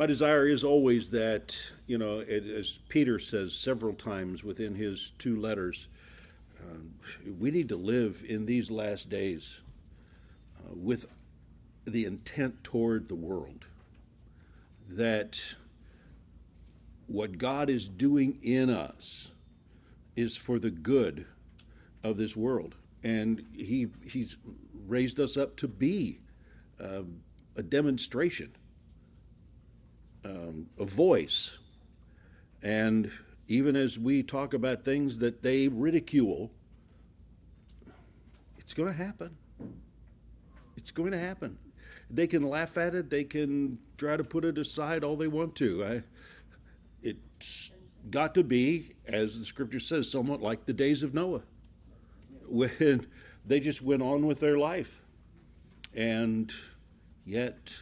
My desire is always that, you know, it, as Peter says several times within his two letters, uh, we need to live in these last days uh, with the intent toward the world that what God is doing in us is for the good of this world. And he, He's raised us up to be uh, a demonstration, um, a voice. And even as we talk about things that they ridicule, it's going to happen. It's going to happen. They can laugh at it. They can try to put it aside all they want to. I, it's got to be, as the scripture says, somewhat like the days of Noah, when they just went on with their life. And yet,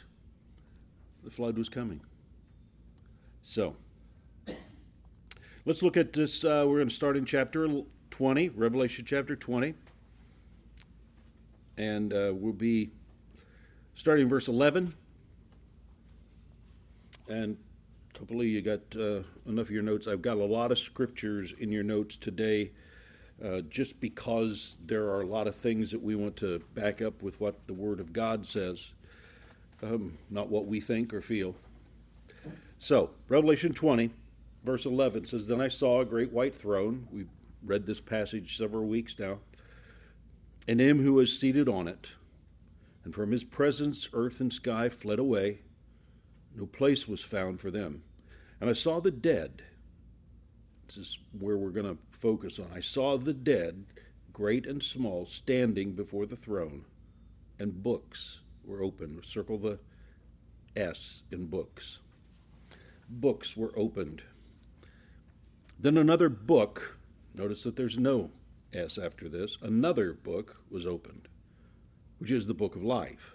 the flood was coming. So, let's look at this. Uh, we're going to start in chapter 20, Revelation chapter 20. And uh, we'll be starting verse 11. And hopefully you got uh, enough of your notes. I've got a lot of scriptures in your notes today uh, just because there are a lot of things that we want to back up with what the Word of God says, um, not what we think or feel. So, Revelation 20, verse 11 says, Then I saw a great white throne. We've read this passage several weeks now. And him who was seated on it and from his presence earth and sky fled away. No place was found for them. And I saw the dead. This is where we're going to focus on. I saw the dead, great and small, standing before the throne, and books were opened. Circle the S in books. Books were opened. Then another book, notice that there's no S after this, another book was opened which is the book of life.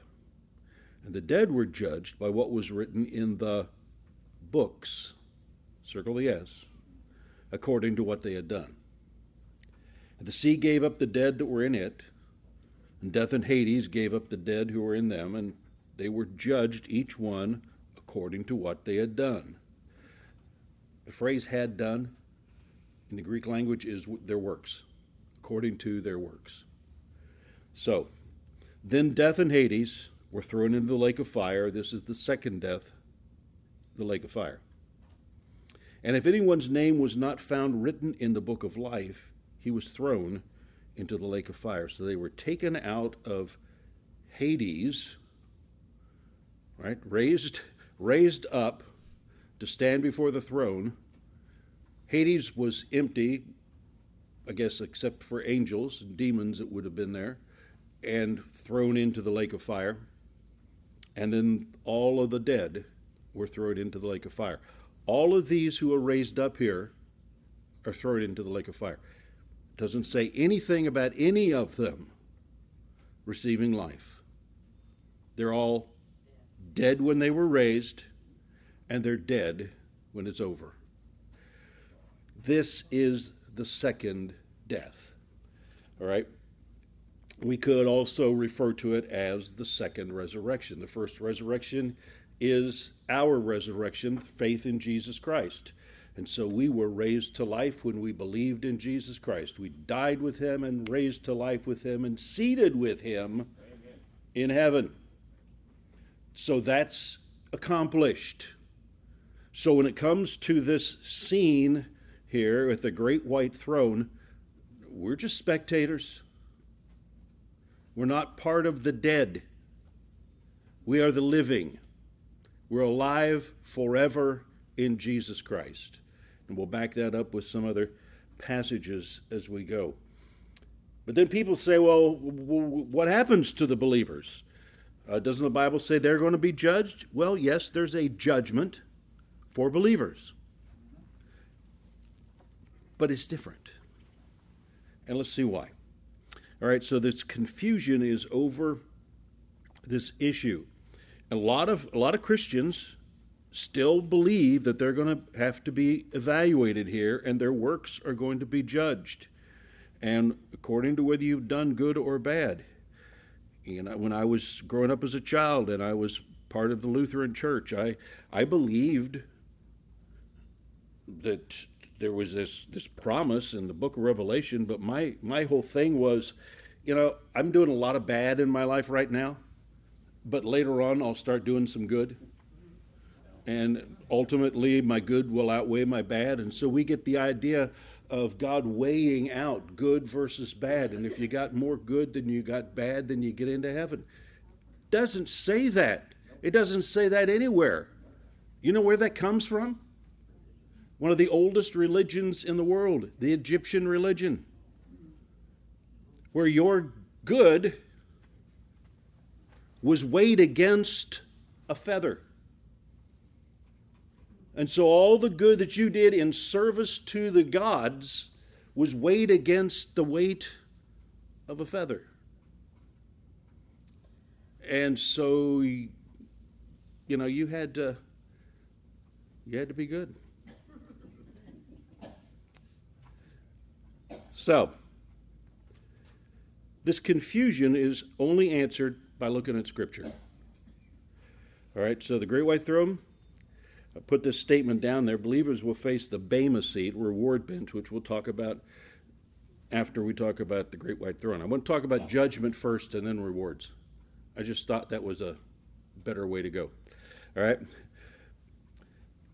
And the dead were judged by what was written in the books, circle the S, according to what they had done. And the sea gave up the dead that were in it, and death and Hades gave up the dead who were in them, and they were judged, each one according to what they had done. The phrase had done in the Greek language is their works, according to their works. So, then death and Hades were thrown into the lake of fire. This is the second death, the lake of fire. And if anyone's name was not found written in the book of life, he was thrown into the lake of fire. So they were taken out of Hades, right? Raised raised up to stand before the throne. Hades was empty, I guess except for angels and demons that would have been there and thrown into the lake of fire. And then all of the dead were thrown into the lake of fire. All of these who are raised up here are thrown into the lake of fire. It doesn't say anything about any of them receiving life. They're all dead when they were raised, and they're dead when it's over. This is the second death. All right? we could also refer to it as the second resurrection. The first resurrection is our resurrection, faith in Jesus Christ. And so we were raised to life when we believed in Jesus Christ. We died with him and raised to life with him and seated with him in heaven. So that's accomplished. So when it comes to this scene here with the great white throne, we're just spectators. We're not part of the dead. We are the living. We're alive forever in Jesus Christ. And we'll back that up with some other passages as we go. But then people say, well, what happens to the believers? Uh, doesn't the Bible say they're going to be judged? Well, yes, there's a judgment for believers. But it's different. And let's see why. All right, so this confusion is over this issue. A lot of a lot of Christians still believe that they're going to have to be evaluated here and their works are going to be judged. And according to whether you've done good or bad. You know, when I was growing up as a child and I was part of the Lutheran Church. I I believed that there was this this promise in the book of Revelation, but my my whole thing was, you know, I'm doing a lot of bad in my life right now, but later on I'll start doing some good. And ultimately, my good will outweigh my bad. And so we get the idea of God weighing out good versus bad. And if you got more good than you got bad, then you get into heaven. Doesn't say that. It doesn't say that anywhere. You know where that comes from? One of the oldest religions in the world, the Egyptian religion, where your good was weighed against a feather. And so all the good that you did in service to the gods was weighed against the weight of a feather. And so you know you had to you had to be good. So, this confusion is only answered by looking at Scripture. All right, so the Great White Throne, I put this statement down there. Believers will face the Bema seat, reward bench, which we'll talk about after we talk about the Great White Throne. I want to talk about judgment first and then rewards. I just thought that was a better way to go. All right.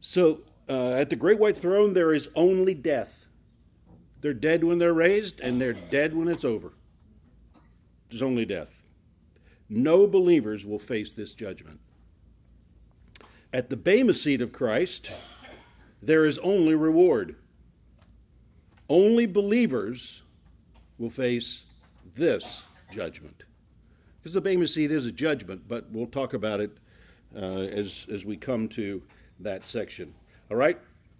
So uh, at the Great White Throne, there is only death. They're dead when they're raised, and they're dead when it's over. There's only death. No believers will face this judgment. At the Bema seat of Christ, there is only reward. Only believers will face this judgment. Because the Bema seat is a judgment, but we'll talk about it uh, as, as we come to that section. All right?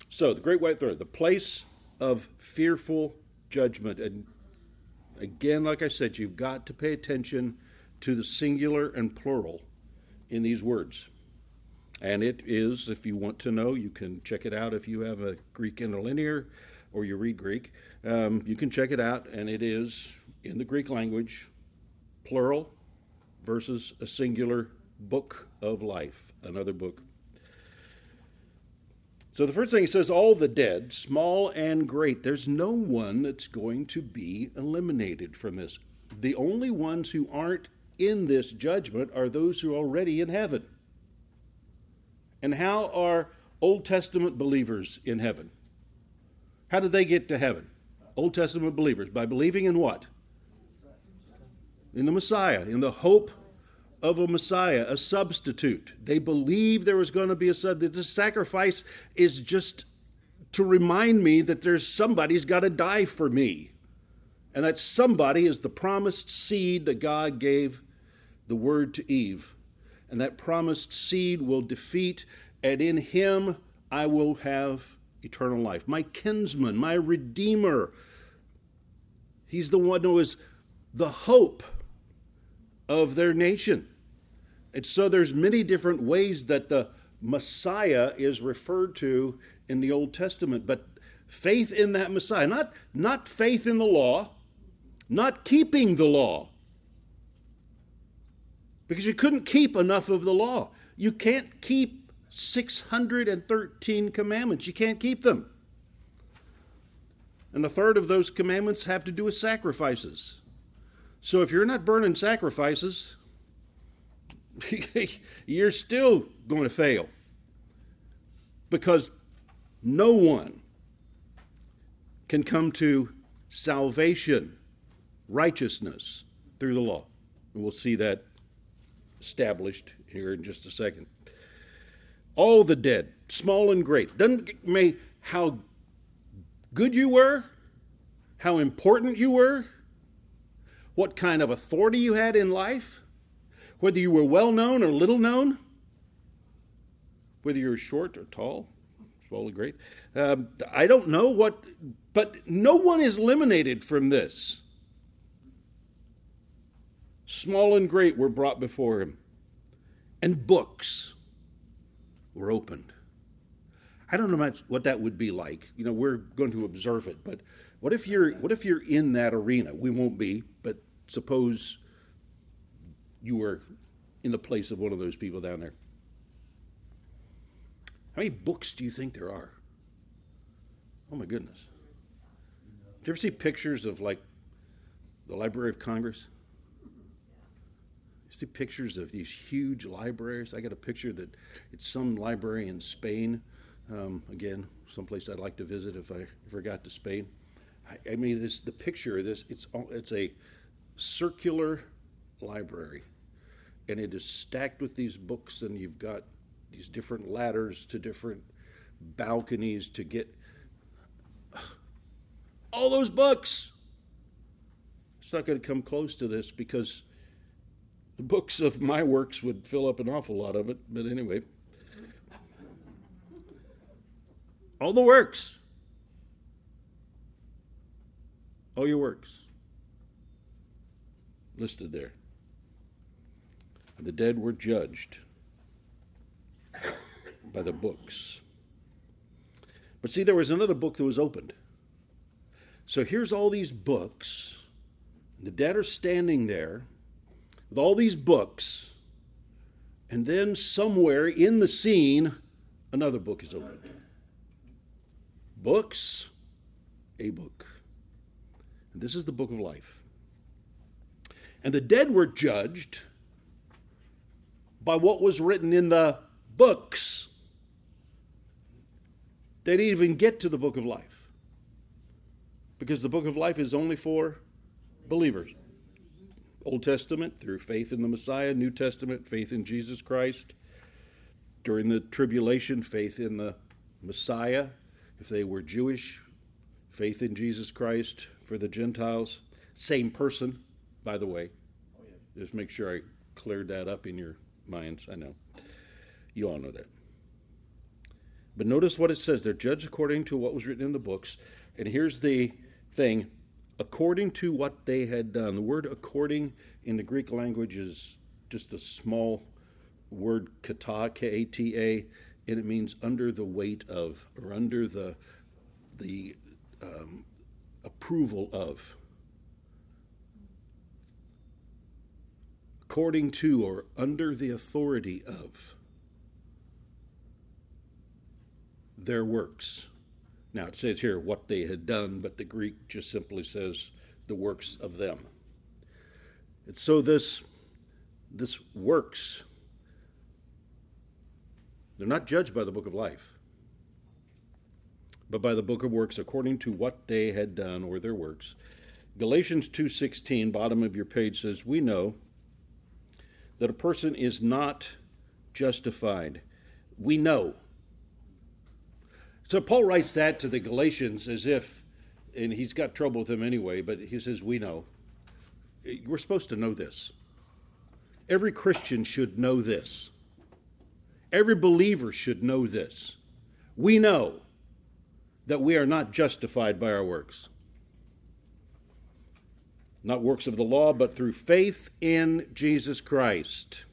So, the Great White Throne, the place of fearful judgment. And again, like I said, you've got to pay attention to the singular and plural in these words. And it is, if you want to know, you can check it out if you have a Greek interlinear or you read Greek. Um, you can check it out, and it is in the Greek language, plural versus a singular book of life, another book so the first thing he says, all the dead, small and great, there's no one that's going to be eliminated from this. The only ones who aren't in this judgment are those who are already in heaven. And how are Old Testament believers in heaven? How did they get to heaven? Old Testament believers by believing in what? In the Messiah, in the hope of a Messiah, a substitute. They believe there was going to be a substitute. This sacrifice is just to remind me that there's somebody's got to die for me. And that somebody is the promised seed that God gave the word to Eve. And that promised seed will defeat, and in him I will have eternal life. My kinsman, my redeemer. He's the one who is the hope of their nation. And so there's many different ways that the Messiah is referred to in the Old Testament, but faith in that Messiah, not, not faith in the law, not keeping the law. Because you couldn't keep enough of the law. You can't keep 613 commandments. You can't keep them. And a third of those commandments have to do with sacrifices. So if you're not burning sacrifices, you're still going to fail. Because no one can come to salvation, righteousness through the law. And we'll see that established here in just a second. All the dead, small and great, doesn't may how good you were, how important you were, what kind of authority you had in life, whether you were well known or little known, whether you're short or tall, small or great. Um, I don't know what, but no one is eliminated from this. Small and great were brought before him, and books were opened. I don't know much what that would be like. You know, we're going to observe it, but what if you're what if you're in that arena? We won't be, suppose you were in the place of one of those people down there. How many books do you think there are? Oh my goodness. Do you ever see pictures of like the Library of Congress? You see pictures of these huge libraries. I got a picture that it's some library in Spain. Um, again, someplace I'd like to visit if I ever got to Spain. I, I mean, this the picture of this. It's it's a circular library, and it is stacked with these books, and you've got these different ladders to different balconies to get all those books. It's not going to come close to this because the books of my works would fill up an awful lot of it. But anyway, all the works, all your works listed there. The dead were judged by the books. But see, there was another book that was opened. So here's all these books. The dead are standing there with all these books. And then somewhere in the scene, another book is opened. Books, a book. And this is the book of life. And the dead were judged by what was written in the books. They didn't even get to the book of life because the book of life is only for believers. Old Testament through faith in the Messiah, New Testament faith in Jesus Christ. During the tribulation, faith in the Messiah. If they were Jewish, faith in Jesus Christ for the Gentiles. Same person, by the way. Just make sure I cleared that up in your minds. I know. You all know that. But notice what it says. They're judged according to what was written in the books. And here's the thing according to what they had done. The word according in the Greek language is just a small word kata, K A T A, and it means under the weight of or under the, the um, approval of. According to or under the authority of their works. Now it says here what they had done, but the Greek just simply says the works of them. And so this this works they're not judged by the book of life, but by the book of works according to what they had done or their works. Galatians 2:16, bottom of your page says, "We know that a person is not justified. We know so Paul writes that to the Galatians as if, and he's got trouble with them anyway, but he says, We know. We're supposed to know this. Every Christian should know this. Every believer should know this. We know that we are not justified by our works. Not works of the law, but through faith in Jesus Christ.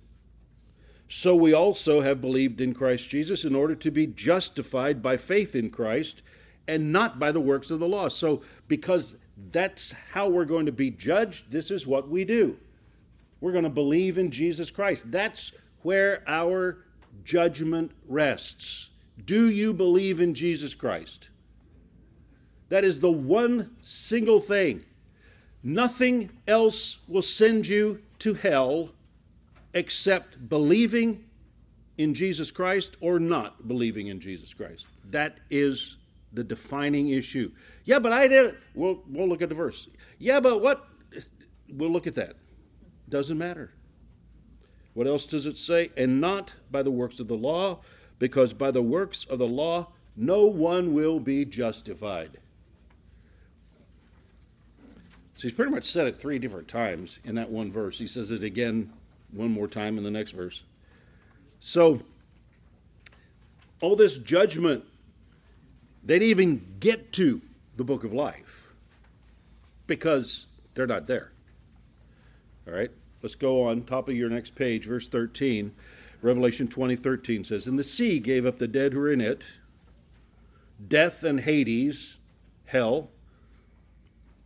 So we also have believed in Christ Jesus in order to be justified by faith in Christ and not by the works of the law. So, because that's how we're going to be judged, this is what we do. We're going to believe in Jesus Christ. That's where our judgment rests. Do you believe in Jesus Christ? That is the one single thing. Nothing else will send you to hell except believing in Jesus Christ or not believing in Jesus Christ. That is the defining issue. Yeah, but I did it. We'll, we'll look at the verse. Yeah, but what? We'll look at that. Doesn't matter. What else does it say? And not by the works of the law, because by the works of the law no one will be justified. So he's pretty much said it three different times in that one verse. He says it again one more time in the next verse. So, all this judgment, they didn't even get to the book of life because they're not there. All right, let's go on top of your next page, verse 13. Revelation 20 13 says, And the sea gave up the dead who were in it, death and Hades, hell.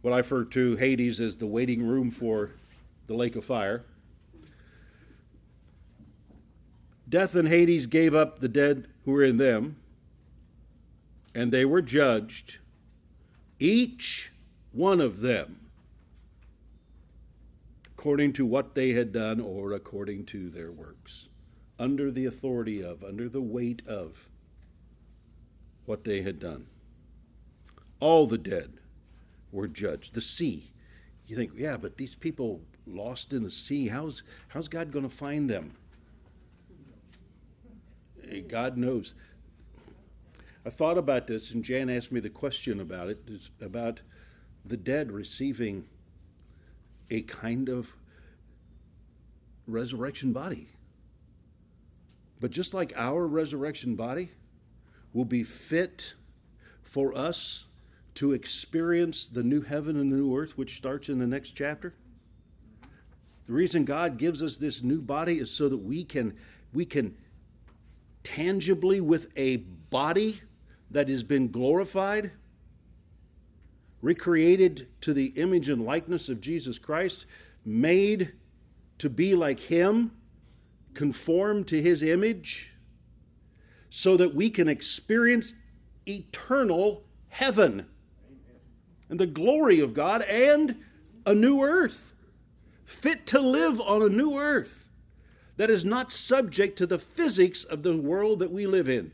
What I refer to Hades as the waiting room for the lake of fire Death and Hades gave up the dead who were in them, and they were judged, each one of them, according to what they had done or according to their works, under the authority of, under the weight of what they had done. All the dead were judged. The sea. You think, yeah, but these people lost in the sea, how's, how's God going to find them? God knows. I thought about this, and Jan asked me the question about it. It's about the dead receiving a kind of resurrection body. But just like our resurrection body will be fit for us to experience the new heaven and the new earth, which starts in the next chapter. The reason God gives us this new body is so that we can we can tangibly with a body that has been glorified, recreated to the image and likeness of Jesus Christ, made to be like Him, conformed to His image, so that we can experience eternal heaven and the glory of God and a new earth, fit to live on a new earth that is not subject to the physics of the world that we live in.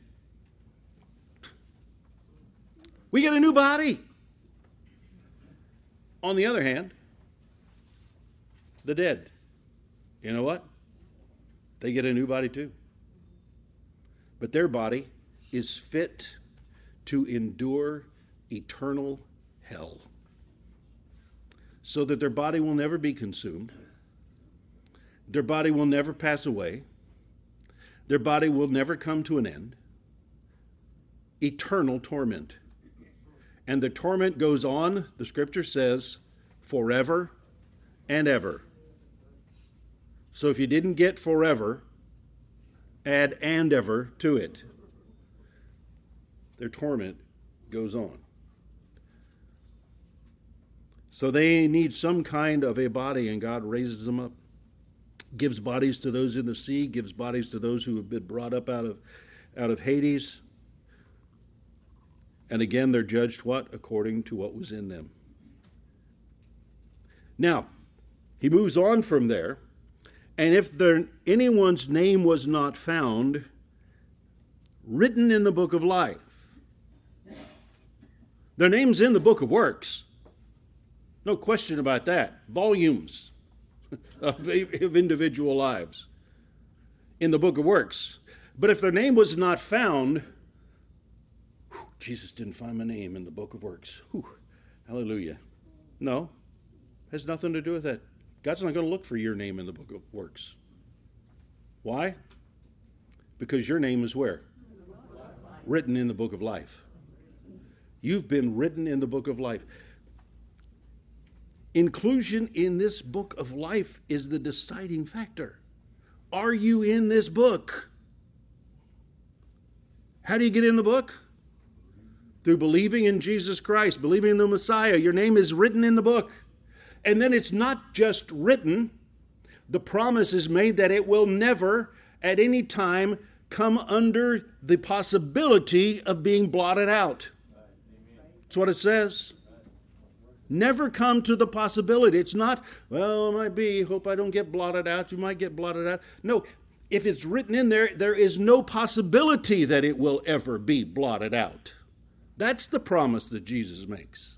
We get a new body. On the other hand, the dead, you know what? They get a new body too. But their body is fit to endure eternal hell so that their body will never be consumed their body will never pass away. Their body will never come to an end. Eternal torment. And the torment goes on, the scripture says, forever and ever. So if you didn't get forever, add and ever to it. Their torment goes on. So they need some kind of a body, and God raises them up gives bodies to those in the sea, gives bodies to those who have been brought up out of, out of Hades. And again, they're judged what? According to what was in them. Now, he moves on from there, and if there, anyone's name was not found written in the book of life, their name's in the book of works. No question about that. Volumes of, of individual lives in the book of works. But if their name was not found, whew, Jesus didn't find my name in the book of works. Whew, hallelujah. No, has nothing to do with that. God's not going to look for your name in the book of works. Why? Because your name is where? Written in the book of life. You've been written in the book of life. Inclusion in this book of life is the deciding factor. Are you in this book? How do you get in the book? Through believing in Jesus Christ, believing in the Messiah. Your name is written in the book. And then it's not just written, the promise is made that it will never, at any time, come under the possibility of being blotted out. That's what it says. Never come to the possibility. It's not, well, it might be, hope I don't get blotted out. You might get blotted out. No, if it's written in there, there is no possibility that it will ever be blotted out. That's the promise that Jesus makes.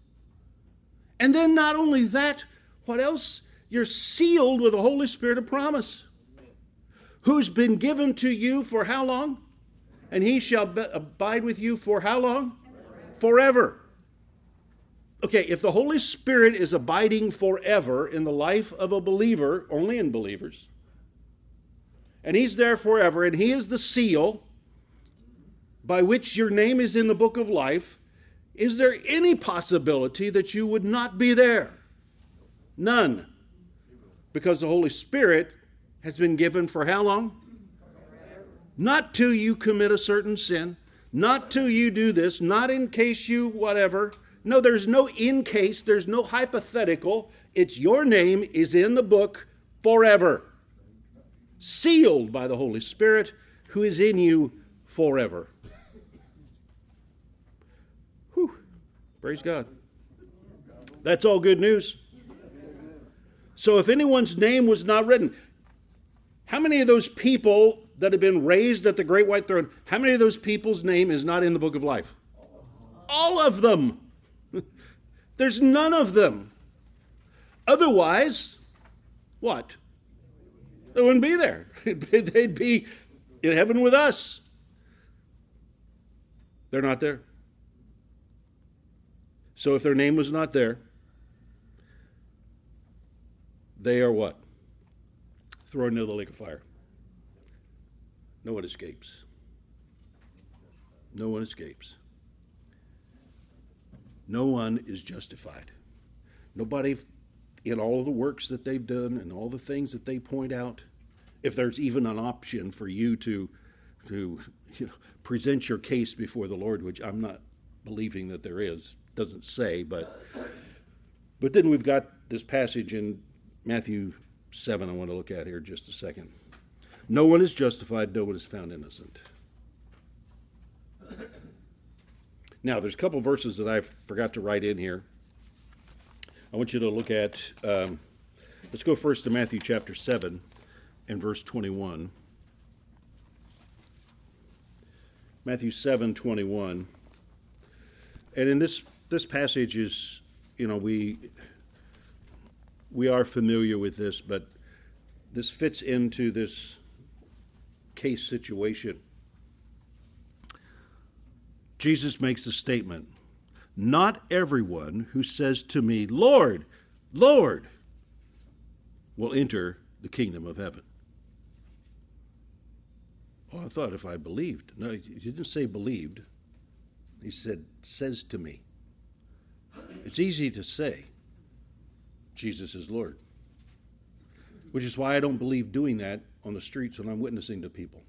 And then, not only that, what else? You're sealed with the Holy Spirit of promise, who's been given to you for how long? And he shall abide with you for how long? Forever okay, if the Holy Spirit is abiding forever in the life of a believer, only in believers, and He's there forever, and He is the seal by which your name is in the book of life, is there any possibility that you would not be there? None. Because the Holy Spirit has been given for how long? Not till you commit a certain sin, not till you do this, not in case you whatever no, there's no in case, there's no hypothetical. It's your name is in the book forever, sealed by the Holy Spirit who is in you forever. Whew. Praise God. That's all good news. So if anyone's name was not written, how many of those people that have been raised at the great white throne, how many of those people's name is not in the book of life? All of them. There's none of them. Otherwise, what? They wouldn't be there. They'd be in heaven with us. They're not there. So if their name was not there, they are what? Thrown into the lake of fire. No one escapes. No one escapes. No one is justified. Nobody in all of the works that they've done and all the things that they point out, if there's even an option for you to, to you know, present your case before the Lord, which I'm not believing that there is, doesn't say, but but then we've got this passage in Matthew 7 I want to look at here just a second. No one is justified, no one is found innocent. Now, there's a couple verses that I forgot to write in here. I want you to look at, um, let's go first to Matthew chapter 7 and verse 21. Matthew 7 21. And in this, this passage is, you know, we, we are familiar with this, but this fits into this case situation. Jesus makes a statement not everyone who says to me, Lord, Lord, will enter the kingdom of heaven. Oh, I thought if I believed. No, he didn't say believed. He said, says to me. It's easy to say, Jesus is Lord. Which is why I don't believe doing that on the streets when I'm witnessing to people.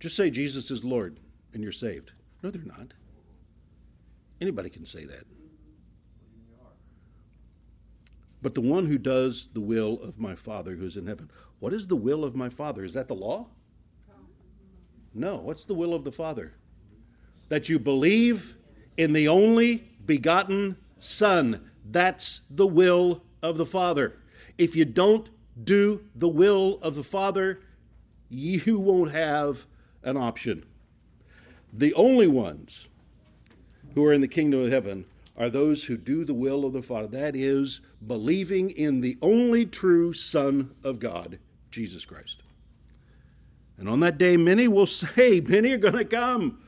Just say Jesus is Lord and you're saved. No, they're not. Anybody can say that. But the one who does the will of my Father who's in heaven. What is the will of my Father? Is that the law? No. What's the will of the Father? That you believe in the only begotten Son. That's the will of the Father. If you don't do the will of the Father, you won't have an option. The only ones who are in the kingdom of heaven are those who do the will of the Father. That is, believing in the only true Son of God, Jesus Christ. And on that day, many will say, Many are going to come.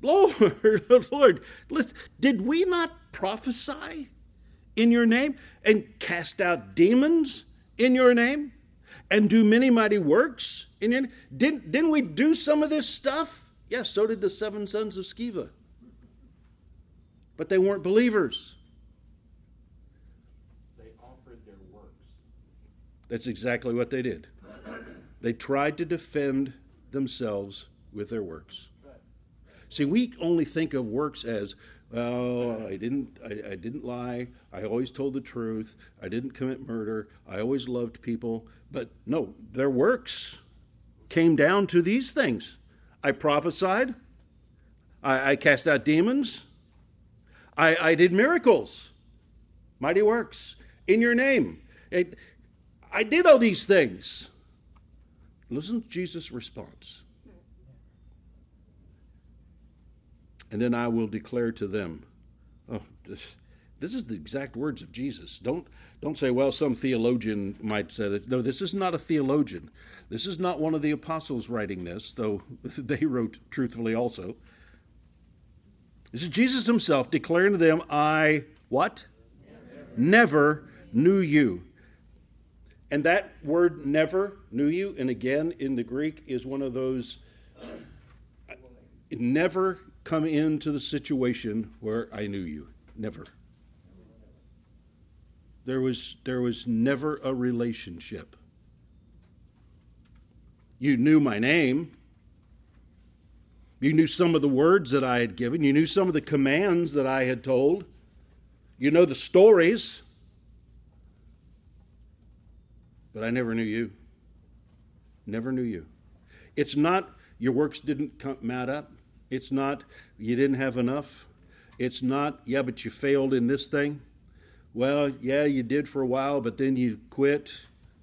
Lord, Lord, did we not prophesy in your name and cast out demons in your name and do many mighty works name? Didn't, didn't we do some of this stuff? Yes, so did the seven sons of Sceva. But they weren't believers. They offered their works. That's exactly what they did. They tried to defend themselves with their works. See, we only think of works as, oh, I didn't, I, I, didn't lie. I always told the truth. I didn't commit murder. I always loved people. But no, their works came down to these things. I prophesied. I, I cast out demons. I, I, did miracles, mighty works in your name. It, I did all these things. Listen to Jesus' response. And then I will declare to them, oh, this, this is the exact words of Jesus. Don't, don't say, well, some theologian might say that. No, this is not a theologian. This is not one of the apostles writing this, though they wrote truthfully also. This is Jesus himself declaring to them, I, what? Never, never knew you. And that word never knew you, and again in the Greek, is one of those uh, never come into the situation where I knew you. Never. There was, there was never a relationship. You knew my name. You knew some of the words that I had given. You knew some of the commands that I had told. You know the stories. But I never knew you. Never knew you. It's not your works didn't come, add up. It's not you didn't have enough. It's not, yeah, but you failed in this thing. Well, yeah, you did for a while, but then you quit.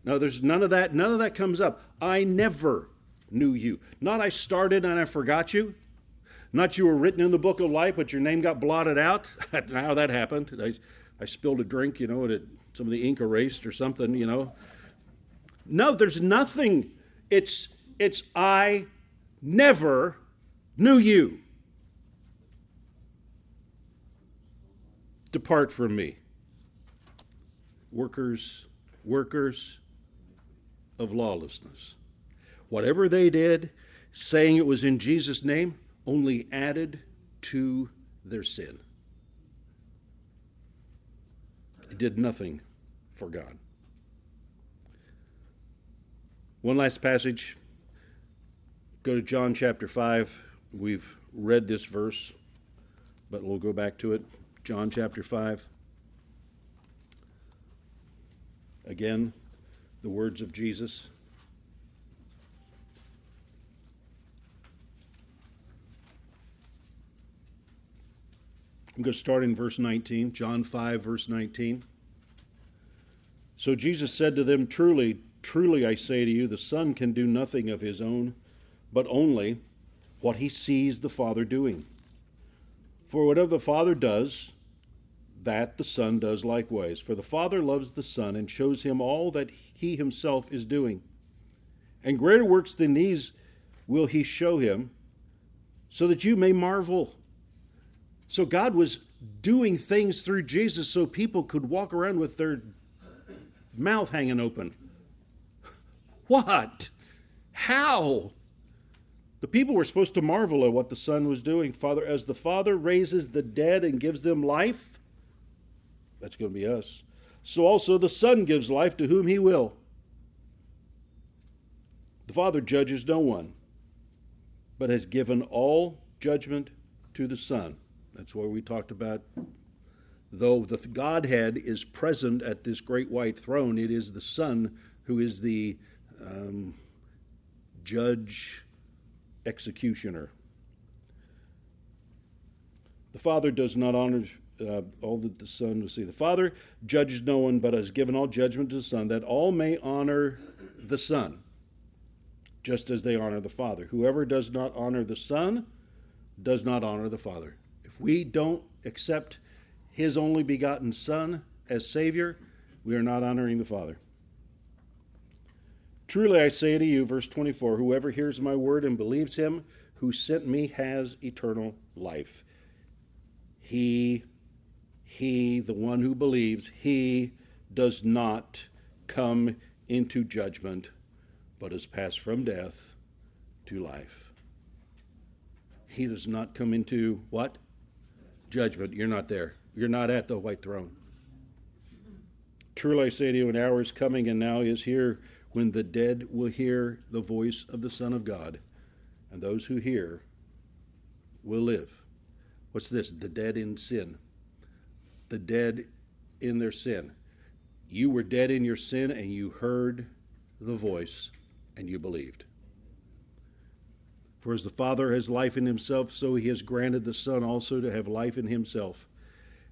No, there's none of that. None of that comes up. I never knew you. Not I started and I forgot you. Not you were written in the book of life, but your name got blotted out. How that happened. I, I spilled a drink, you know, and it, some of the ink erased or something, you know. No, there's nothing. It's it's I never knew you. Depart from me. Workers, workers of lawlessness. Whatever they did, saying it was in Jesus' name, only added to their sin. It did nothing for God. One last passage. Go to John chapter 5. We've read this verse, but we'll go back to it. John chapter 5. Again, the words of Jesus. I'm going to start in verse 19, John 5, verse 19. So Jesus said to them, Truly, truly I say to you, the Son can do nothing of his own, but only what he sees the Father doing. For whatever the Father does, that the Son does likewise. For the Father loves the Son and shows him all that he himself is doing. And greater works than these will he show him, so that you may marvel. So God was doing things through Jesus so people could walk around with their mouth hanging open. What? How? The people were supposed to marvel at what the Son was doing. Father, as the Father raises the dead and gives them life, that's going to be us. So also the Son gives life to whom he will. The Father judges no one, but has given all judgment to the Son. That's why we talked about, though the Godhead is present at this great white throne, it is the Son who is the um, judge executioner. The Father does not honor uh, all that the Son will see. The Father judges no one, but has given all judgment to the Son, that all may honor the Son, just as they honor the Father. Whoever does not honor the Son does not honor the Father If we don't accept his only begotten Son as Savior, we are not honoring the Father. Truly I say to you, verse 24, whoever hears my word and believes him who sent me has eternal life. He, he, the one who believes, he does not come into judgment, but is passed from death to life. He does not come into what? judgment, you're not there. You're not at the white throne. Truly I say to you, an hour is coming and now is here when the dead will hear the voice of the Son of God, and those who hear will live. What's this? The dead in sin. The dead in their sin. You were dead in your sin and you heard the voice and you believed. For as the Father has life in himself, so he has granted the Son also to have life in himself.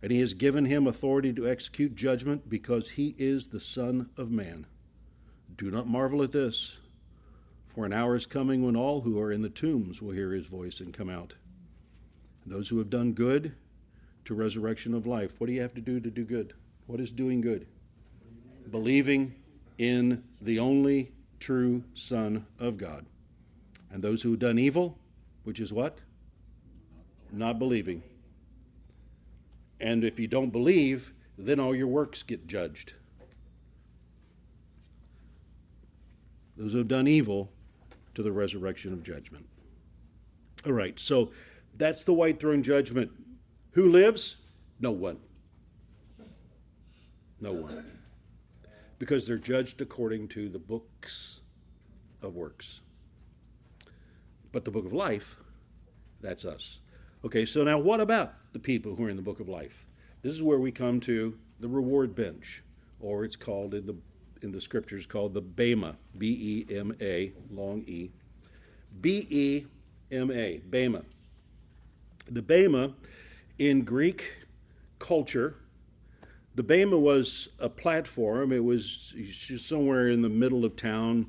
And he has given him authority to execute judgment because he is the Son of Man. Do not marvel at this, for an hour is coming when all who are in the tombs will hear his voice and come out. Those who have done good to resurrection of life. What do you have to do to do good? What is doing good? Believing in the only true Son of God. And those who have done evil, which is what? Not believing. And if you don't believe, then all your works get judged. Those who have done evil to the resurrection of judgment. All right, so that's the white throne judgment. Who lives? No one. No one. Because they're judged according to the books of works. But the book of life, that's us. Okay, so now what about the people who are in the book of life? This is where we come to the reward bench, or it's called in the in the scriptures called the Bema, B E M A, long E. B E M A, Bema. The Bema in Greek culture, the Bema was a platform. It was somewhere in the middle of town,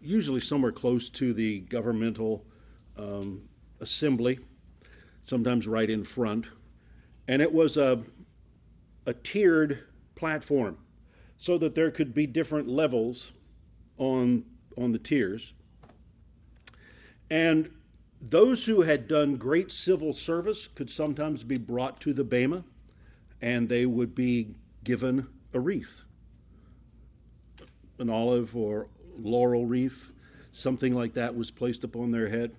usually somewhere close to the governmental um, assembly, sometimes right in front. And it was a, a tiered platform so that there could be different levels on, on the tiers. And those who had done great civil service could sometimes be brought to the Bema and they would be given a wreath an olive or laurel wreath, something like that was placed upon their head.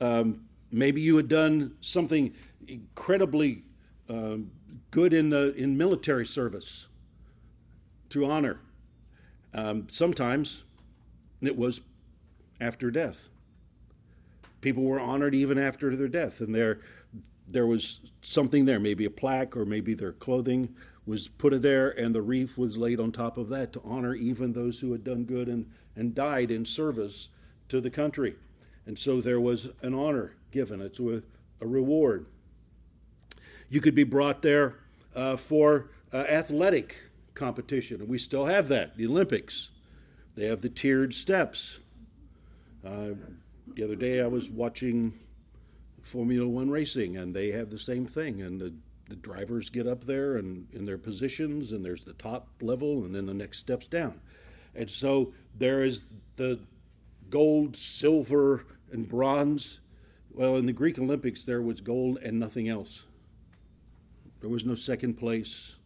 Um, maybe you had done something incredibly um, good in, the, in military service to honor. Um, sometimes it was after death. People were honored even after their death, and there, there was something there, maybe a plaque or maybe their clothing was put there, and the wreath was laid on top of that to honor even those who had done good and, and died in service to the country. And so there was an honor given, it's a, a reward. You could be brought there uh, for uh, athletic competition, and we still have that, the Olympics. They have the tiered steps. Uh, the other day I was watching Formula One racing, and they have the same thing. And the, the drivers get up there and in their positions, and there's the top level, and then the next steps down. And so there is the gold, silver, and bronze. Well, in the Greek Olympics, there was gold and nothing else. There was no second place,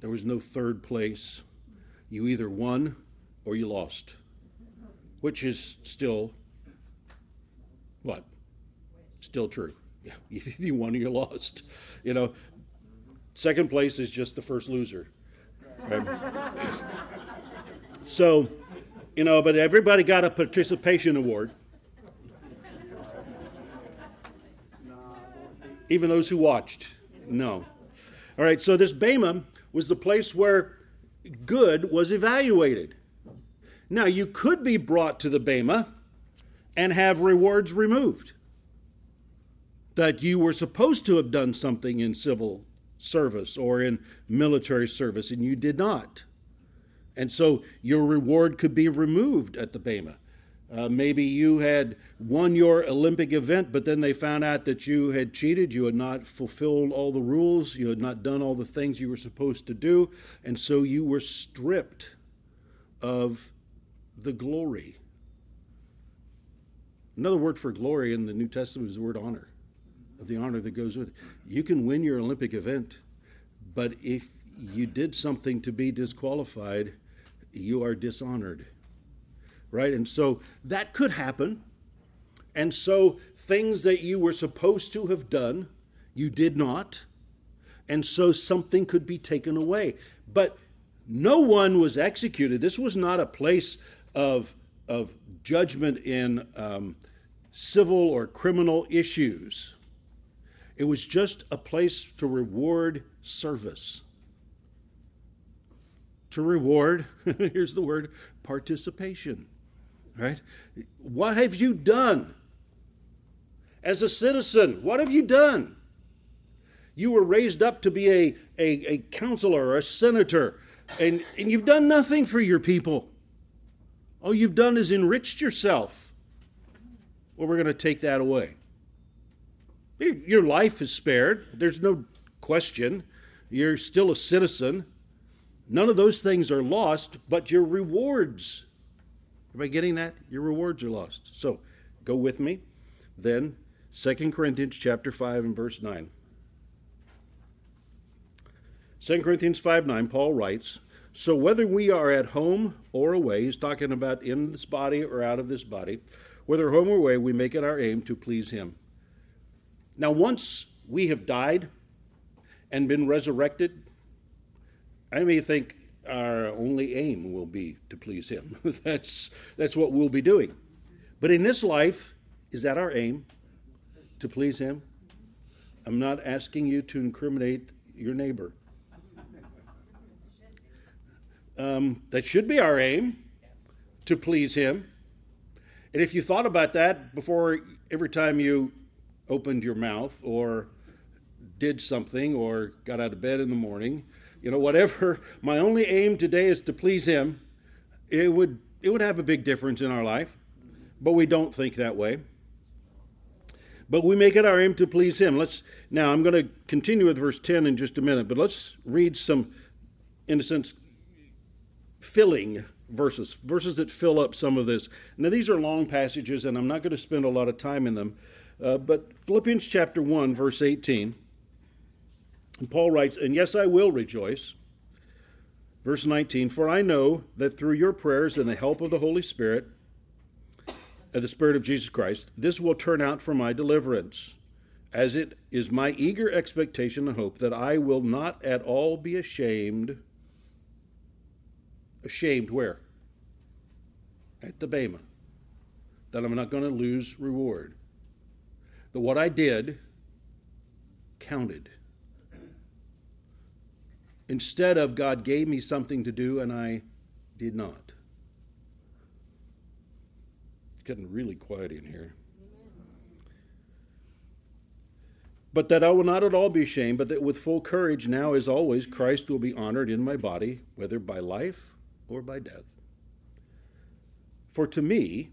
there was no third place. You either won or you lost, which is still what? Still true. Yeah, you won or you lost. You know, second place is just the first loser. Right? so, you know, but everybody got a participation award. Even those who watched. No. All right, so this Bema was the place where good was evaluated. Now, you could be brought to the Bema and have rewards removed. That you were supposed to have done something in civil service or in military service and you did not. And so your reward could be removed at the Bema. Uh, maybe you had won your Olympic event, but then they found out that you had cheated, you had not fulfilled all the rules, you had not done all the things you were supposed to do, and so you were stripped of the glory. Another word for glory in the New Testament is the word honor, of the honor that goes with it. You can win your Olympic event, but if you did something to be disqualified, you are dishonored right? And so that could happen. And so things that you were supposed to have done, you did not. And so something could be taken away. But no one was executed. This was not a place of, of judgment in um, civil or criminal issues. It was just a place to reward service. To reward, here's the word, participation. Right? What have you done? As a citizen, what have you done? You were raised up to be a, a, a counselor or a senator, and, and you've done nothing for your people. All you've done is enriched yourself. Well, we're going to take that away. Your life is spared. There's no question. You're still a citizen. None of those things are lost, but your rewards Everybody getting that? Your rewards are lost. So go with me. Then 2 Corinthians chapter 5 and verse 9. 2 Corinthians 5 9, Paul writes, So whether we are at home or away, he's talking about in this body or out of this body, whether home or away, we make it our aim to please him. Now, once we have died and been resurrected, I may think, our only aim will be to please Him. that's, that's what we'll be doing. But in this life, is that our aim? To please Him? I'm not asking you to incriminate your neighbor. Um, that should be our aim to please Him. And if you thought about that before every time you opened your mouth or did something or got out of bed in the morning, you know, whatever, my only aim today is to please Him, it would, it would have a big difference in our life. But we don't think that way. But we make it our aim to please Him. Let's now. I'm going to continue with verse 10 in just a minute, but let's read some, in a sense, filling verses, verses that fill up some of this. Now, these are long passages, and I'm not going to spend a lot of time in them. Uh, but Philippians chapter 1, verse 18, and Paul writes, And yes, I will rejoice. Verse 19, For I know that through your prayers and the help of the Holy Spirit, and the Spirit of Jesus Christ, this will turn out for my deliverance, as it is my eager expectation and hope that I will not at all be ashamed Ashamed where? At the Bema. That I'm not going to lose reward. That what I did counted. Instead of God gave me something to do and I did not. It's getting really quiet in here. But that I will not at all be ashamed, but that with full courage, now as always, Christ will be honored in my body, whether by life or by death. For to me,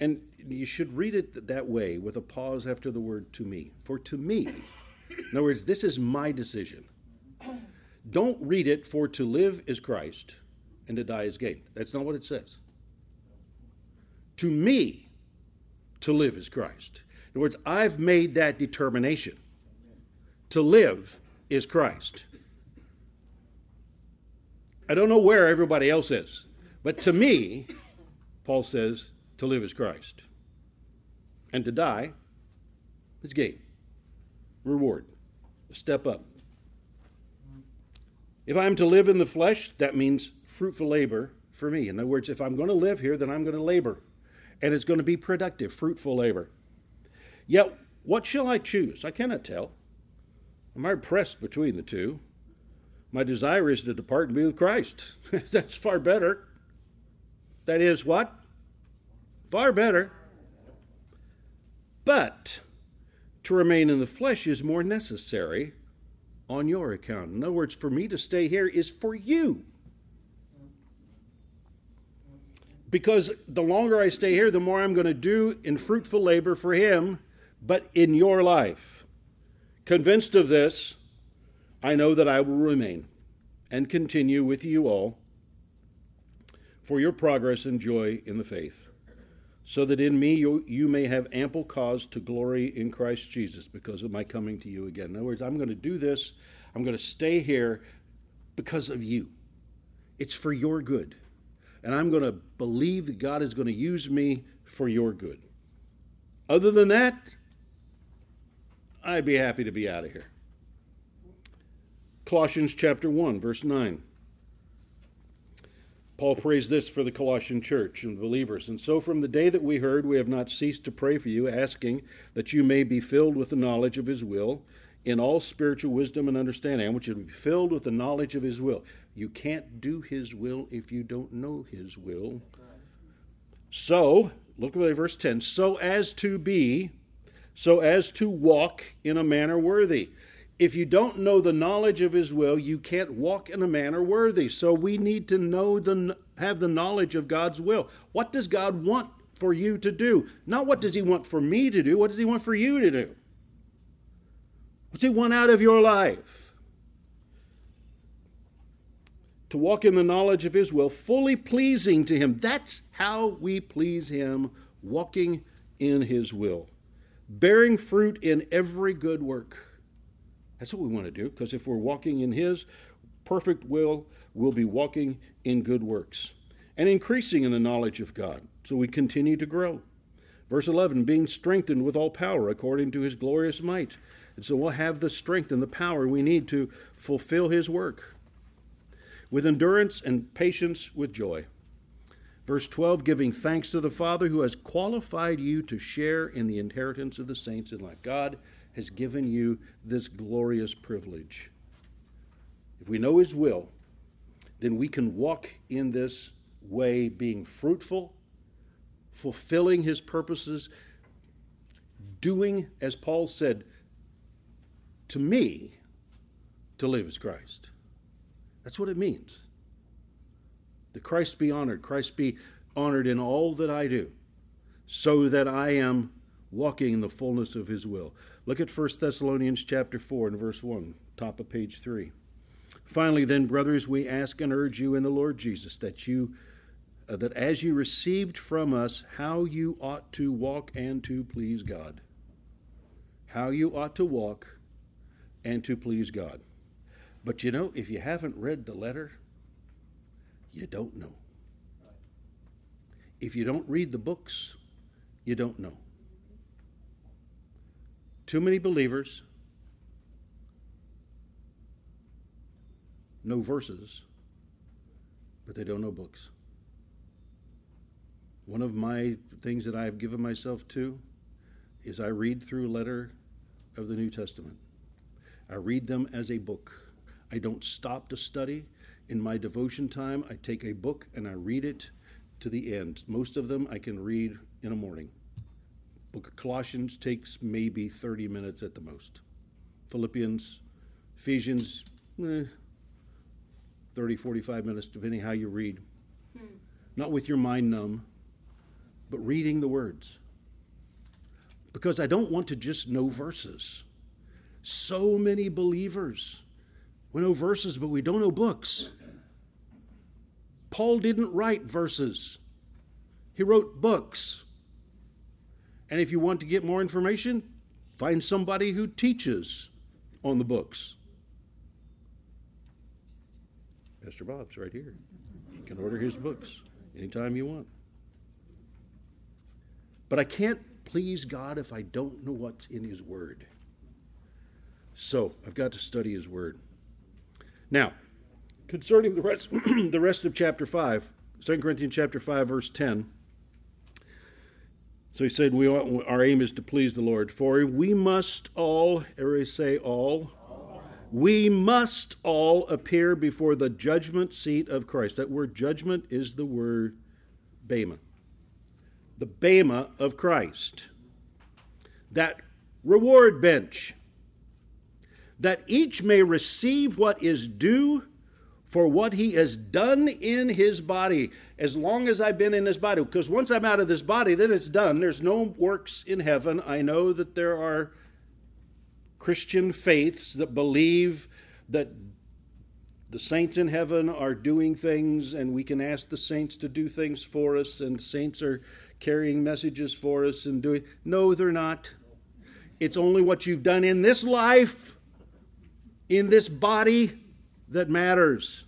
and you should read it that way with a pause after the word to me. For to me, in other words, this is my decision. Don't read it for to live is Christ and to die is gain. That's not what it says. To me, to live is Christ. In other words, I've made that determination. To live is Christ. I don't know where everybody else is, but to me, Paul says, to live is Christ. And to die is gain, reward, a step up. If I'm to live in the flesh, that means fruitful labor for me. In other words, if I'm going to live here, then I'm going to labor. And it's going to be productive, fruitful labor. Yet, what shall I choose? I cannot tell. I'm hard pressed between the two. My desire is to depart and be with Christ. That's far better. That is what? Far better. But to remain in the flesh is more necessary on your account. In other words, for me to stay here is for you. Because the longer I stay here, the more I'm going to do in fruitful labor for Him, but in your life. Convinced of this, I know that I will remain and continue with you all for your progress and joy in the faith, so that in me you, you may have ample cause to glory in Christ Jesus because of my coming to you again. In other words, I'm going to do this, I'm going to stay here because of you. It's for your good. And I'm going to believe that God is going to use me for your good. Other than that, I'd be happy to be out of here. Colossians chapter 1, verse 9. Paul prays this for the Colossian church and believers. And so, from the day that we heard, we have not ceased to pray for you, asking that you may be filled with the knowledge of his will in all spiritual wisdom and understanding. I want you to be filled with the knowledge of his will. You can't do his will if you don't know his will. So, look at verse 10 so as to be, so as to walk in a manner worthy if you don't know the knowledge of his will, you can't walk in a manner worthy. So we need to know the have the knowledge of God's will. What does God want for you to do? Not what does he want for me to do, what does he want for you to do? What's he want out of your life? To walk in the knowledge of his will, fully pleasing to him. That's how we please him, walking in his will, bearing fruit in every good work that's what we want to do, because if we're walking in His perfect will, we'll be walking in good works and increasing in the knowledge of God. So we continue to grow. Verse 11, being strengthened with all power according to His glorious might. And so we'll have the strength and the power we need to fulfill His work with endurance and patience with joy. Verse 12, giving thanks to the Father who has qualified you to share in the inheritance of the saints in life. God has given you this glorious privilege. If we know His will, then we can walk in this way being fruitful, fulfilling his purposes, doing, as Paul said, to me, to live as Christ. That's what it means. That Christ be honored, Christ be honored in all that I do, so that I am walking in the fullness of his will. Look at 1 Thessalonians chapter 4 and verse 1, top of page 3. Finally, then, brothers, we ask and urge you in the Lord Jesus that you uh, that as you received from us how you ought to walk and to please God. How you ought to walk and to please God. But you know, if you haven't read the letter, you don't know. If you don't read the books, you don't know. Too many believers know verses, but they don't know books. One of my things that I have given myself to is I read through a letter of the New Testament. I read them as a book. I don't stop to study. In my devotion time, I take a book and I read it to the end. Most of them I can read in a morning. Book of Colossians takes maybe 30 minutes at the most. Philippians, Ephesians, eh, 30, 45 minutes, depending how you read. Hmm. Not with your mind numb, but reading the words. Because I don't want to just know verses. So many believers, we know verses, but we don't know books. Paul didn't write verses, he wrote books. And if you want to get more information, find somebody who teaches on the books. Pastor Bob's right here. You can order his books anytime you want. But I can't please God if I don't know what's in His Word. So I've got to study His Word. Now, concerning the rest, the rest of chapter 5, 2 Corinthians chapter 5, verse 10. So he said, we ought, Our aim is to please the Lord. For we must all, everybody say all, all, we must all appear before the judgment seat of Christ. That word judgment is the word bema the Bema of Christ, that reward bench, that each may receive what is due for what he has done in his body as long as I've been in his body. Because once I'm out of this body, then it's done. There's no works in heaven. I know that there are Christian faiths that believe that the saints in heaven are doing things and we can ask the saints to do things for us and saints are carrying messages for us and doing. No, they're not. It's only what you've done in this life, in this body, that matters.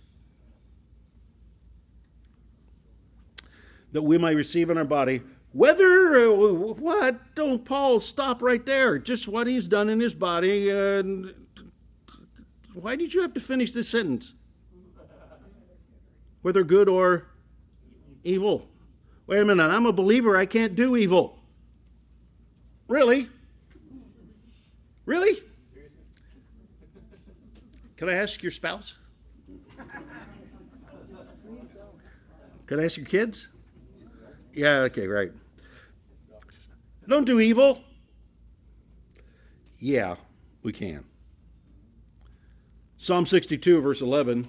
That we might receive in our body. Whether, uh, what? Don't Paul stop right there. Just what he's done in his body. Why did you have to finish this sentence? Whether good or evil. Wait a minute, I'm a believer, I can't do evil. Really? Really? Can I ask your spouse? Can I ask your kids? Yeah, okay, right. Don't do evil. Yeah, we can. Psalm 62, verse 11,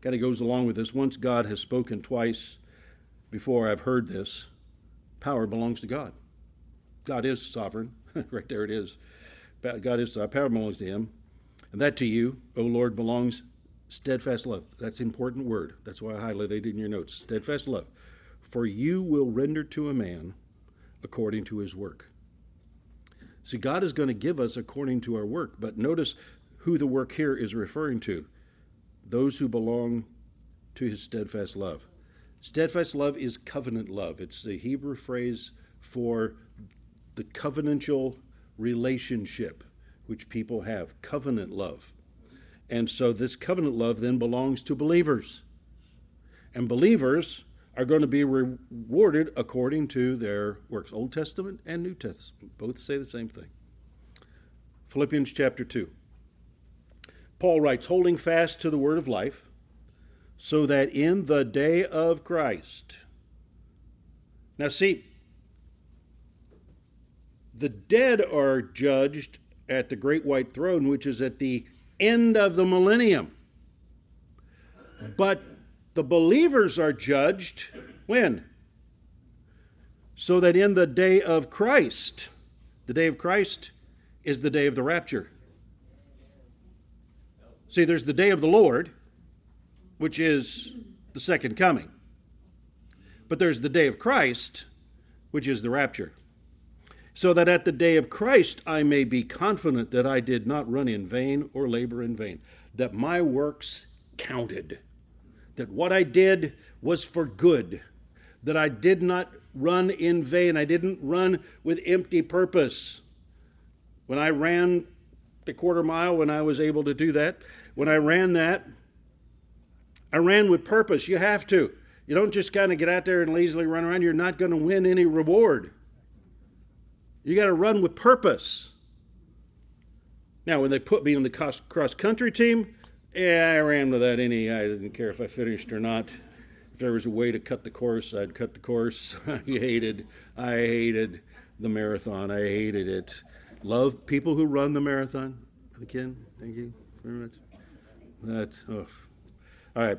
kind of goes along with this. Once God has spoken twice, before I've heard this, power belongs to God. God is sovereign. right there it is. God is uh, power belongs to Him, and that to you, O Lord, belongs steadfast love. That's an important word. That's why I highlighted it in your notes. Steadfast love. For you will render to a man according to his work. See, God is going to give us according to our work, but notice who the work here is referring to those who belong to his steadfast love. Steadfast love is covenant love. It's the Hebrew phrase for the covenantal relationship which people have, covenant love. And so this covenant love then belongs to believers. And believers are going to be rewarded according to their works. Old Testament and New Testament both say the same thing. Philippians chapter 2. Paul writes, holding fast to the word of life so that in the day of Christ. Now, see, the dead are judged at the great white throne, which is at the end of the millennium. But the believers are judged when? So that in the day of Christ, the day of Christ is the day of the rapture. See, there's the day of the Lord, which is the second coming. But there's the day of Christ, which is the rapture. So that at the day of Christ I may be confident that I did not run in vain or labor in vain, that my works counted, that what I did was for good, that I did not run in vain, I didn't run with empty purpose. When I ran the quarter mile, when I was able to do that, when I ran that, I ran with purpose. You have to. You don't just kind of get out there and lazily run around. You're not going to win any reward. You got to run with purpose. Now, when they put me on the cross country team, yeah, I ran without any. I didn't care if I finished or not. If there was a way to cut the course, I'd cut the course. I hated, I hated the marathon. I hated it. Love people who run the marathon. Ken, thank you very much. That, oh. All right.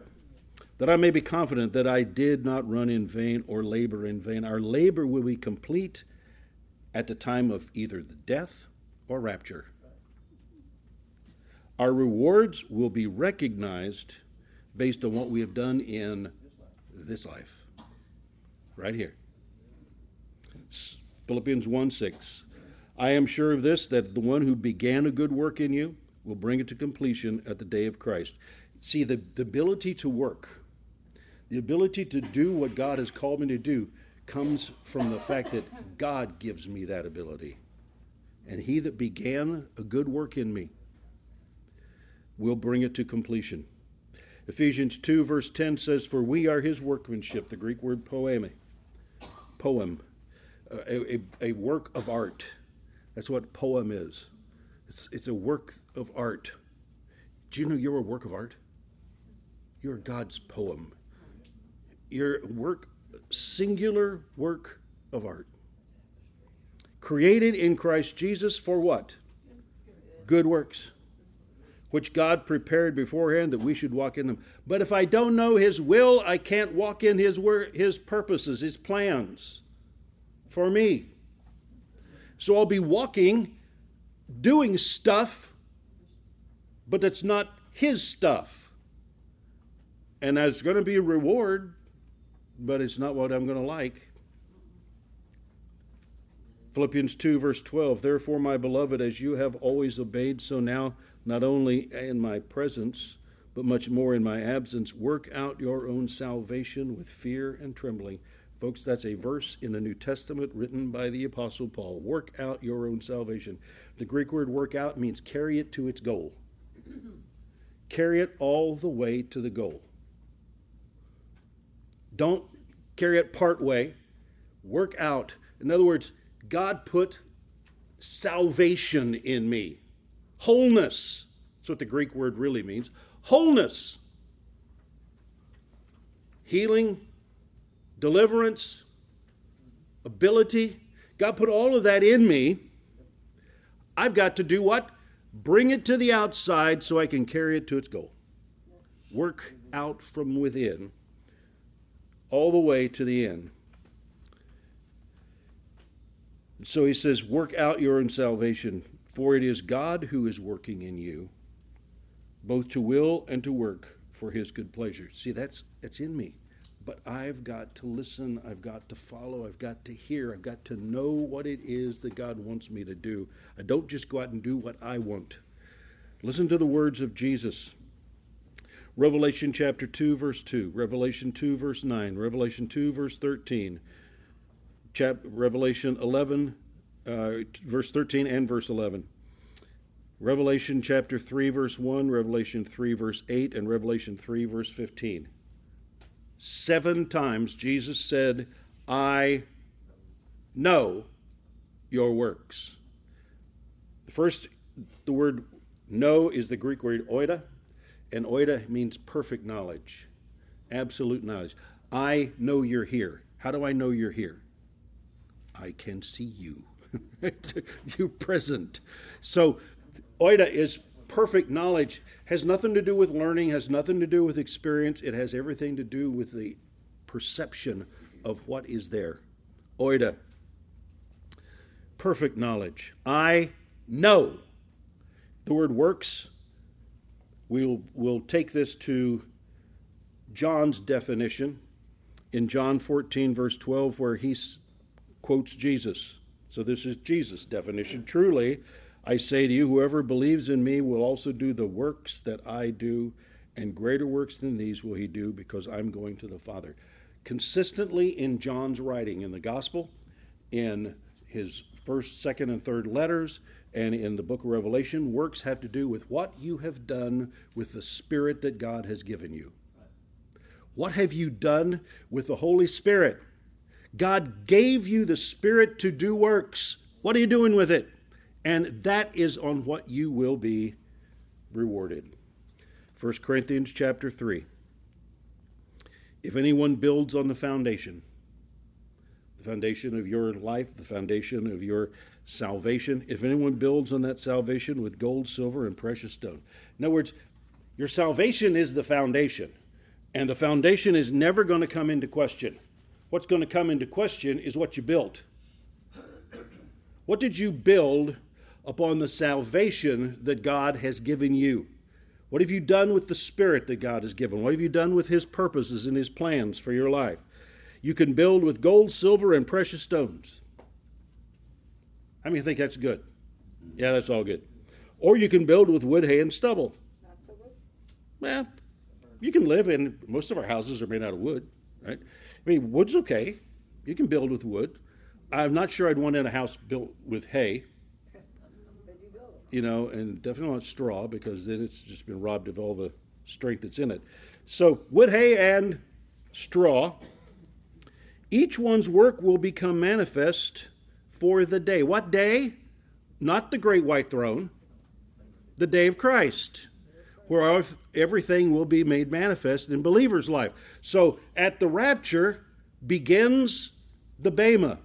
That I may be confident that I did not run in vain or labor in vain. Our labor will be complete at the time of either the death or rapture. Our rewards will be recognized based on what we have done in this life. Right here. Philippians 1 6. I am sure of this, that the one who began a good work in you will bring it to completion at the day of Christ. See, the, the ability to work, the ability to do what God has called me to do, comes from the fact that God gives me that ability. And he that began a good work in me will bring it to completion. Ephesians 2, verse 10 says, For we are his workmanship, the Greek word poiema, poem, uh, a, a, a work of art. That's what poem is. It's, it's a work of art. Do you know you're a work of art? You're God's poem. Your work, singular work of art. Created in Christ Jesus for what? Good works, which God prepared beforehand that we should walk in them. But if I don't know His will, I can't walk in His, wor- his purposes, His plans for me. So I'll be walking, doing stuff, but that's not His stuff. And there's going to be a reward, but it's not what I'm going to like. Philippians 2, verse 12 Therefore, my beloved, as you have always obeyed, so now, not only in my presence, but much more in my absence, work out your own salvation with fear and trembling. Folks, that's a verse in the New Testament written by the Apostle Paul. Work out your own salvation. The Greek word work out means carry it to its goal, carry it all the way to the goal. Don't carry it part way. Work out. In other words, God put salvation in me. Wholeness. That's what the Greek word really means. Wholeness. Healing, deliverance, ability. God put all of that in me. I've got to do what? Bring it to the outside so I can carry it to its goal. Work out from within all the way to the end. So he says, Work out your own salvation, for it is God who is working in you, both to will and to work for his good pleasure. See, that's, that's in me. But I've got to listen, I've got to follow, I've got to hear, I've got to know what it is that God wants me to do. I don't just go out and do what I want. Listen to the words of Jesus. Revelation chapter 2, verse 2, Revelation 2, verse 9, Revelation 2, verse 13, chap- Revelation 11, uh, verse 13 and verse 11. Revelation chapter 3, verse 1, Revelation 3, verse 8, and Revelation 3, verse 15. Seven times Jesus said, I know your works. The first, the word know is the Greek word oida and oida means perfect knowledge. Absolute knowledge. I know you're here. How do I know you're here? I can see you. you're present. So, oida is perfect knowledge. Has nothing to do with learning, has nothing to do with experience. It has everything to do with the perception of what is there. Oida. Perfect knowledge. I know. The word works. We'll, we'll take this to John's definition in John 14, verse 12, where he quotes Jesus. So this is Jesus' definition. Truly, I say to you, whoever believes in me will also do the works that I do, and greater works than these will he do because I'm going to the Father. Consistently in John's writing in the gospel, in his first, second, and third letters, and in the book of Revelation, works have to do with what you have done with the Spirit that God has given you. What have you done with the Holy Spirit? God gave you the Spirit to do works. What are you doing with it? And that is on what you will be rewarded. 1 Corinthians chapter 3. If anyone builds on the foundation, the foundation of your life, the foundation of your salvation, if anyone builds on that salvation with gold, silver, and precious stone. In other words, your salvation is the foundation. And the foundation is never going to come into question. What's going to come into question is what you built. What did you build upon the salvation that God has given you? What have you done with the Spirit that God has given? What have you done with His purposes and His plans for your life? You can build with gold, silver, and precious stones. How many think that's good? Yeah, that's all good. Or you can build with wood, hay, and stubble. Not so good. Well, you can live in most of our houses are made out of wood, right? I mean, wood's okay. You can build with wood. I'm not sure I'd want in a house built with hay, you know, and definitely not straw because then it's just been robbed of all the strength that's in it. So, wood, hay, and straw. Each one's work will become manifest for the day. What day? Not the great white throne, the day of Christ where everything will be made manifest in believers' life. So at the rapture begins the Bema,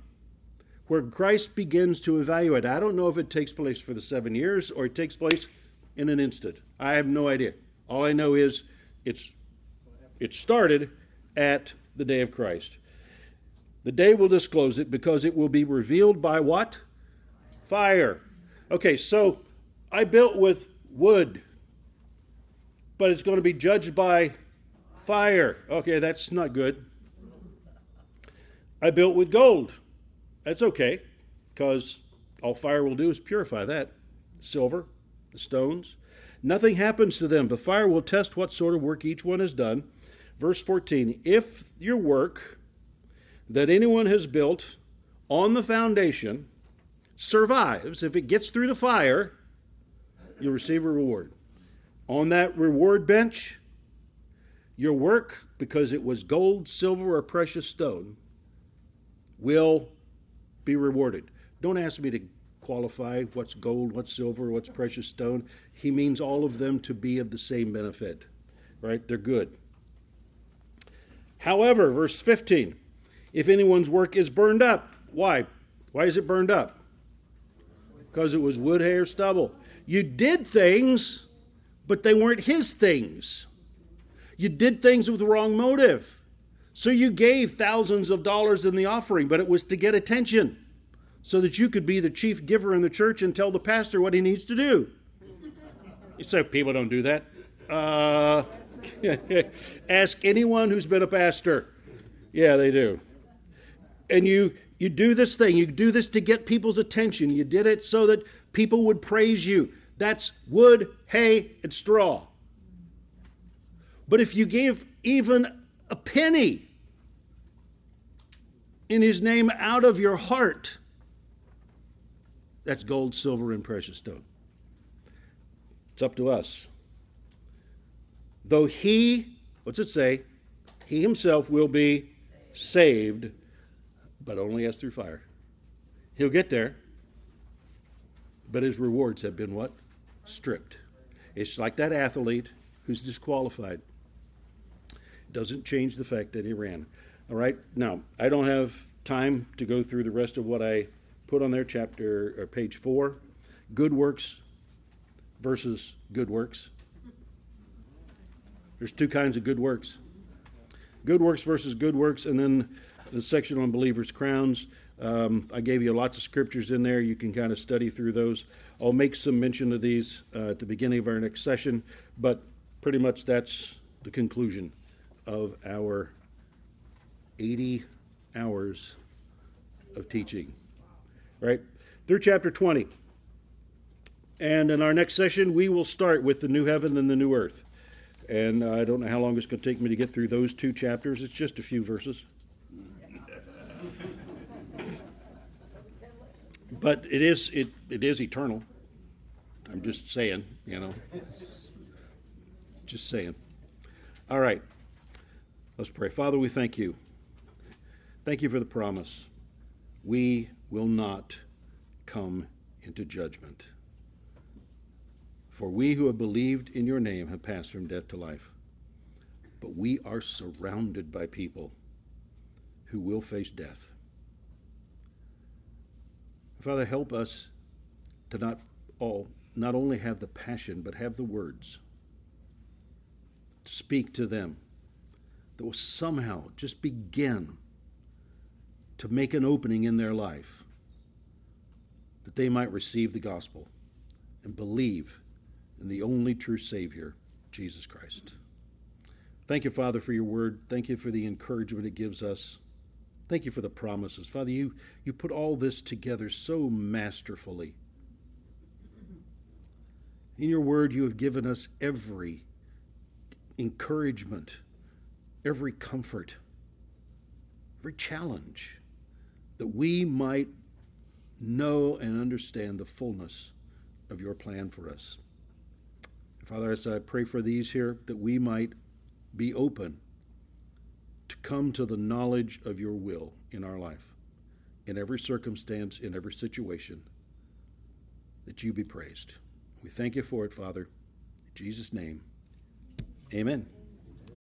where Christ begins to evaluate. I don't know if it takes place for the seven years or it takes place in an instant. I have no idea. All I know is it's it started at the day of Christ. The day will disclose it because it will be revealed by what? Fire. Okay, so I built with wood but it's going to be judged by fire. Okay, that's not good. I built with gold. That's okay, because all fire will do is purify that. Silver, the stones. Nothing happens to them. The fire will test what sort of work each one has done. Verse 14 If your work that anyone has built on the foundation survives, if it gets through the fire, you'll receive a reward on that reward bench, your work, because it was gold, silver, or precious stone, will be rewarded. Don't ask me to qualify what's gold, what's silver, what's precious stone. He means all of them to be of the same benefit, right? They're good. However, verse 15, if anyone's work is burned up, why? Why is it burned up? Because it was wood, hay, or stubble. You did things but they weren't his things. You did things with the wrong motive. So you gave thousands of dollars in the offering, but it was to get attention so that you could be the chief giver in the church and tell the pastor what he needs to do. You say people don't do that. Uh, ask anyone who's been a pastor. Yeah, they do. And you you do this thing. You do this to get people's attention. You did it so that people would praise you. That's wood, hay, and straw. But if you gave even a penny in his name out of your heart, that's gold, silver, and precious stone. It's up to us. Though he, what's it say? He himself will be saved, but only as through fire. He'll get there, but his rewards have been what? Stripped. It's like that athlete who's disqualified. Doesn't change the fact that he ran. All right, now, I don't have time to go through the rest of what I put on there, chapter or page four. Good works versus good works. There's two kinds of good works good works versus good works, and then the section on believers' crowns. Um, I gave you lots of scriptures in there. You can kind of study through those. I'll make some mention of these uh, at the beginning of our next session, but pretty much that's the conclusion of our 80 hours of teaching. Right? Through chapter 20. And in our next session, we will start with the new heaven and the new earth. And I don't know how long it's going to take me to get through those two chapters. It's just a few verses. But it is it, it is eternal. I'm just saying, you know. Just saying. All right. Let's pray. Father, we thank you. Thank you for the promise. We will not come into judgment. For we who have believed in your name have passed from death to life. But we are surrounded by people who will face death. Father, help us to not all not only have the passion, but have the words speak to them that will somehow just begin to make an opening in their life that they might receive the gospel and believe in the only true Savior, Jesus Christ. Thank you, Father, for your word. Thank you for the encouragement it gives us. Thank you for the promises. Father, you, you put all this together so masterfully. In your word, you have given us every encouragement, every comfort, every challenge that we might know and understand the fullness of your plan for us. Father, as I pray for these here, that we might be open to come to the knowledge of your will in our life, in every circumstance, in every situation, that you be praised. We thank you for it, Father. In Jesus' name, amen.